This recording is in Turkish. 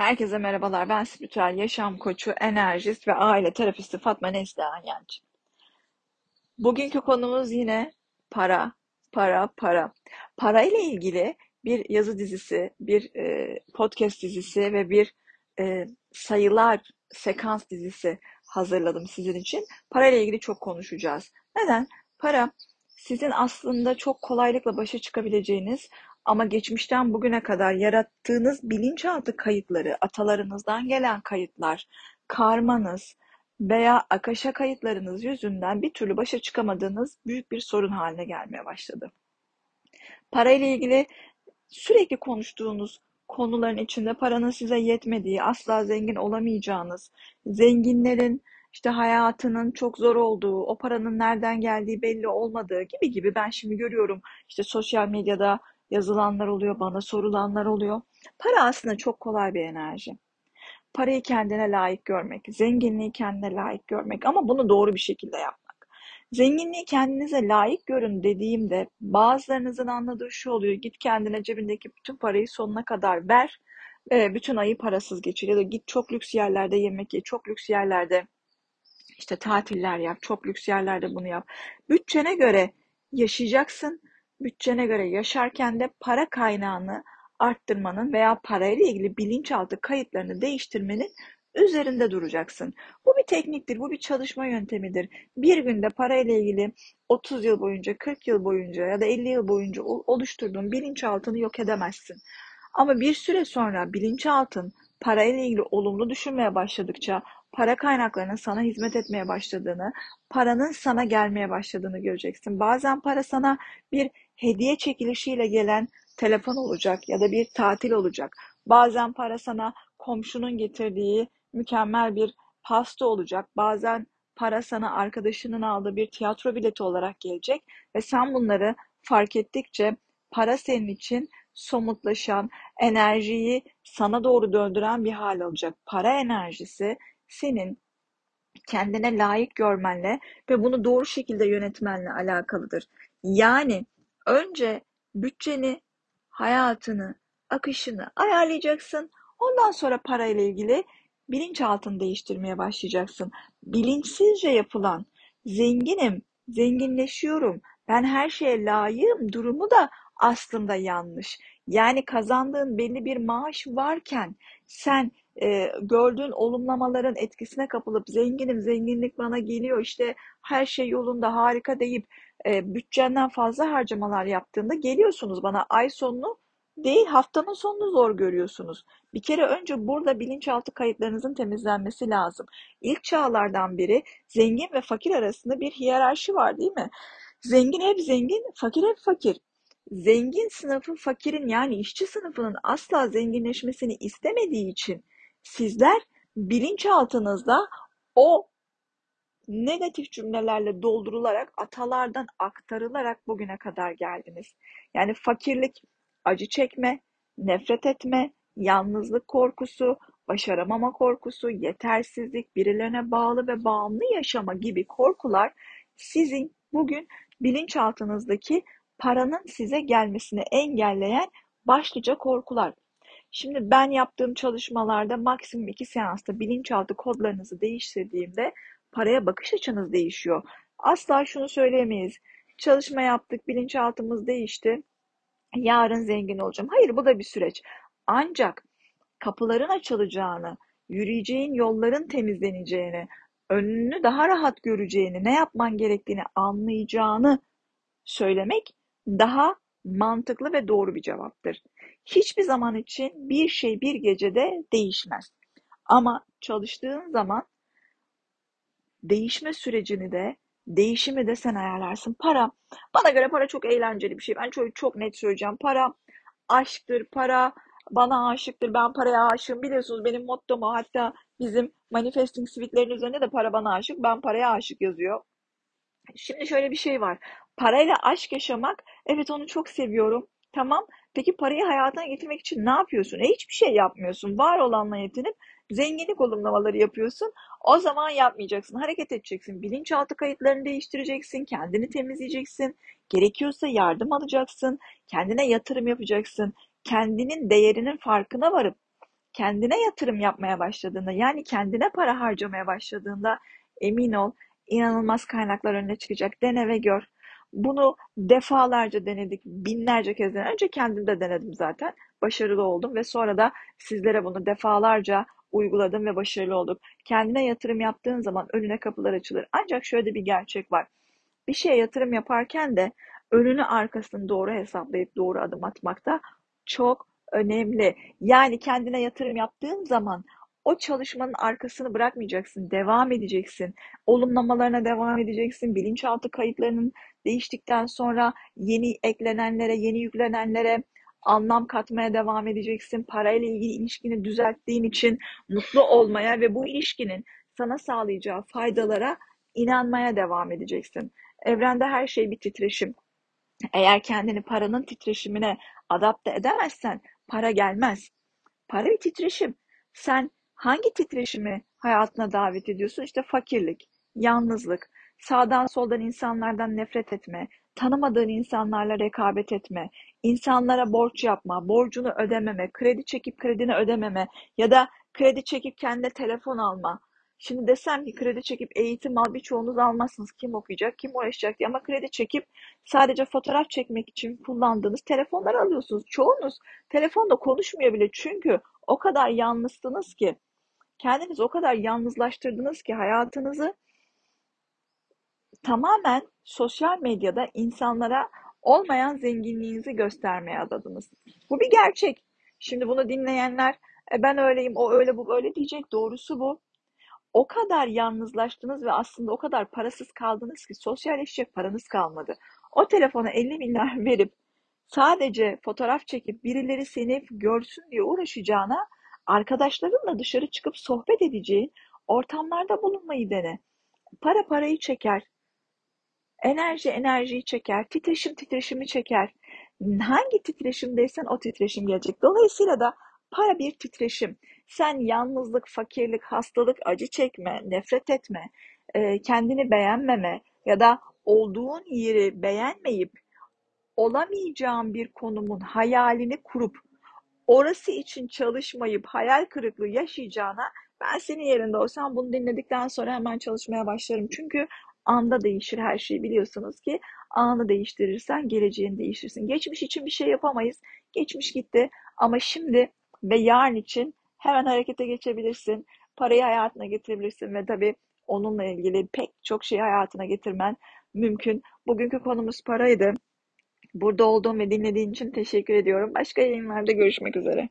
Herkese merhabalar. Ben spiritüel yaşam koçu, enerjist ve aile terapisti Fatma Neslihan Yenci. Bugünkü konumuz yine para, para, para. Para ile ilgili bir yazı dizisi, bir e, podcast dizisi ve bir e, sayılar sekans dizisi hazırladım sizin için. Para ile ilgili çok konuşacağız. Neden? Para sizin aslında çok kolaylıkla başa çıkabileceğiniz ama geçmişten bugüne kadar yarattığınız bilinçaltı kayıtları, atalarınızdan gelen kayıtlar, karmanız veya akaşa kayıtlarınız yüzünden bir türlü başa çıkamadığınız büyük bir sorun haline gelmeye başladı. Para ile ilgili sürekli konuştuğunuz konuların içinde paranın size yetmediği, asla zengin olamayacağınız, zenginlerin işte hayatının çok zor olduğu, o paranın nereden geldiği belli olmadığı gibi gibi ben şimdi görüyorum işte sosyal medyada yazılanlar oluyor, bana sorulanlar oluyor. Para aslında çok kolay bir enerji. Parayı kendine layık görmek, zenginliği kendine layık görmek ama bunu doğru bir şekilde yapmak. Zenginliği kendinize layık görün dediğimde bazılarınızın anladığı şu oluyor. Git kendine cebindeki bütün parayı sonuna kadar ver. Bütün ayı parasız geçir ya da git çok lüks yerlerde yemek ye, çok lüks yerlerde işte tatiller yap, çok lüks yerlerde bunu yap. Bütçene göre yaşayacaksın bütçene göre yaşarken de para kaynağını arttırmanın veya parayla ilgili bilinçaltı kayıtlarını değiştirmenin üzerinde duracaksın. Bu bir tekniktir, bu bir çalışma yöntemidir. Bir günde parayla ilgili 30 yıl boyunca, 40 yıl boyunca ya da 50 yıl boyunca oluşturduğun bilinçaltını yok edemezsin. Ama bir süre sonra bilinçaltın parayla ilgili olumlu düşünmeye başladıkça para kaynaklarının sana hizmet etmeye başladığını, paranın sana gelmeye başladığını göreceksin. Bazen para sana bir hediye çekilişiyle gelen telefon olacak ya da bir tatil olacak. Bazen para sana komşunun getirdiği mükemmel bir pasta olacak. Bazen para sana arkadaşının aldığı bir tiyatro bileti olarak gelecek ve sen bunları fark ettikçe para senin için somutlaşan, enerjiyi sana doğru döndüren bir hal alacak. Para enerjisi senin kendine layık görmenle ve bunu doğru şekilde yönetmenle alakalıdır. Yani önce bütçeni, hayatını, akışını ayarlayacaksın. Ondan sonra parayla ilgili bilinçaltını değiştirmeye başlayacaksın. Bilinçsizce yapılan zenginim, zenginleşiyorum, ben her şeye layığım durumu da aslında yanlış. Yani kazandığın belli bir maaş varken sen e, gördüğün olumlamaların etkisine kapılıp zenginim, zenginlik bana geliyor, işte her şey yolunda harika deyip e, bütçenden fazla harcamalar yaptığında geliyorsunuz bana ay sonunu değil haftanın sonunu zor görüyorsunuz. Bir kere önce burada bilinçaltı kayıtlarınızın temizlenmesi lazım. İlk çağlardan biri zengin ve fakir arasında bir hiyerarşi var değil mi? Zengin hep zengin, fakir hep fakir. Zengin sınıfı fakirin yani işçi sınıfının asla zenginleşmesini istemediği için sizler bilinçaltınızda o negatif cümlelerle doldurularak atalardan aktarılarak bugüne kadar geldiniz. Yani fakirlik, acı çekme, nefret etme, yalnızlık korkusu, başaramama korkusu, yetersizlik, birilerine bağlı ve bağımlı yaşama gibi korkular sizin bugün bilinçaltınızdaki paranın size gelmesini engelleyen başlıca korkular. Şimdi ben yaptığım çalışmalarda maksimum iki seansta bilinçaltı kodlarınızı değiştirdiğimde paraya bakış açınız değişiyor. Asla şunu söyleyemeyiz. Çalışma yaptık, bilinçaltımız değişti. Yarın zengin olacağım. Hayır bu da bir süreç. Ancak kapıların açılacağını, yürüyeceğin yolların temizleneceğini, önünü daha rahat göreceğini, ne yapman gerektiğini anlayacağını söylemek daha mantıklı ve doğru bir cevaptır. Hiçbir zaman için bir şey bir gecede değişmez. Ama çalıştığın zaman değişme sürecini de değişimi de sen ayarlarsın. Para, bana göre para çok eğlenceli bir şey. Ben çok, çok net söyleyeceğim. Para aşktır, para bana aşıktır, ben paraya aşığım. Biliyorsunuz benim mottomu hatta bizim manifesting suite'lerin üzerinde de para bana aşık, ben paraya aşık yazıyor. Şimdi şöyle bir şey var. Parayla aşk yaşamak, evet onu çok seviyorum. Tamam. Peki parayı hayatına getirmek için ne yapıyorsun? E hiçbir şey yapmıyorsun. Var olanla yetinip zenginlik olumlamaları yapıyorsun. O zaman yapmayacaksın. Hareket edeceksin. Bilinçaltı kayıtlarını değiştireceksin. Kendini temizleyeceksin. Gerekiyorsa yardım alacaksın. Kendine yatırım yapacaksın. Kendinin değerinin farkına varıp kendine yatırım yapmaya başladığında, yani kendine para harcamaya başladığında emin ol inanılmaz kaynaklar önüne çıkacak. Dene ve gör. Bunu defalarca denedik, binlerce kez denedim. Önce kendim de denedim zaten. Başarılı oldum ve sonra da sizlere bunu defalarca uyguladım ve başarılı olduk. Kendine yatırım yaptığın zaman önüne kapılar açılır. Ancak şöyle bir gerçek var. Bir şeye yatırım yaparken de önünü arkasını doğru hesaplayıp doğru adım atmakta çok önemli. Yani kendine yatırım yaptığın zaman o çalışmanın arkasını bırakmayacaksın, devam edeceksin. Olumlamalarına devam edeceksin. Bilinçaltı kayıtlarının değiştikten sonra yeni eklenenlere, yeni yüklenenlere anlam katmaya devam edeceksin. Parayla ilgili ilişkini düzelttiğin için mutlu olmaya ve bu ilişkinin sana sağlayacağı faydalara inanmaya devam edeceksin. Evrende her şey bir titreşim. Eğer kendini paranın titreşimine adapte edemezsen para gelmez. Para bir titreşim. Sen hangi titreşimi hayatına davet ediyorsun? İşte fakirlik, yalnızlık, sağdan soldan insanlardan nefret etme, tanımadığın insanlarla rekabet etme, insanlara borç yapma, borcunu ödememe, kredi çekip kredini ödememe ya da kredi çekip kendine telefon alma. Şimdi desem ki kredi çekip eğitim al birçoğunuz almazsınız. Kim okuyacak, kim uğraşacak diye. Ama kredi çekip sadece fotoğraf çekmek için kullandığınız telefonlar alıyorsunuz. Çoğunuz telefonda konuşmuyor bile çünkü o kadar yalnızsınız ki. Kendinizi o kadar yalnızlaştırdınız ki hayatınızı tamamen sosyal medyada insanlara olmayan zenginliğinizi göstermeye adadınız. Bu bir gerçek. Şimdi bunu dinleyenler e ben öyleyim, o öyle, bu böyle diyecek. Doğrusu bu. O kadar yalnızlaştınız ve aslında o kadar parasız kaldınız ki sosyalleşecek paranız kalmadı. O telefona 50 milyar verip sadece fotoğraf çekip birileri seni görsün diye uğraşacağına arkadaşlarınla dışarı çıkıp sohbet edeceğin ortamlarda bulunmayı dene. Para parayı çeker. Enerji enerjiyi çeker. Titreşim titreşimi çeker. Hangi titreşimdeysen o titreşim gelecek. Dolayısıyla da para bir titreşim. Sen yalnızlık, fakirlik, hastalık, acı çekme, nefret etme, e, kendini beğenmeme ya da olduğun yeri beğenmeyip olamayacağın bir konumun hayalini kurup orası için çalışmayıp hayal kırıklığı yaşayacağına ben senin yerinde olsam bunu dinledikten sonra hemen çalışmaya başlarım. Çünkü anda değişir her şey biliyorsunuz ki anı değiştirirsen geleceğini değiştirsin. Geçmiş için bir şey yapamayız. Geçmiş gitti ama şimdi ve yarın için hemen harekete geçebilirsin. Parayı hayatına getirebilirsin ve tabii onunla ilgili pek çok şey hayatına getirmen mümkün. Bugünkü konumuz paraydı. Burada olduğum ve dinlediğin için teşekkür ediyorum. Başka yayınlarda görüşmek üzere.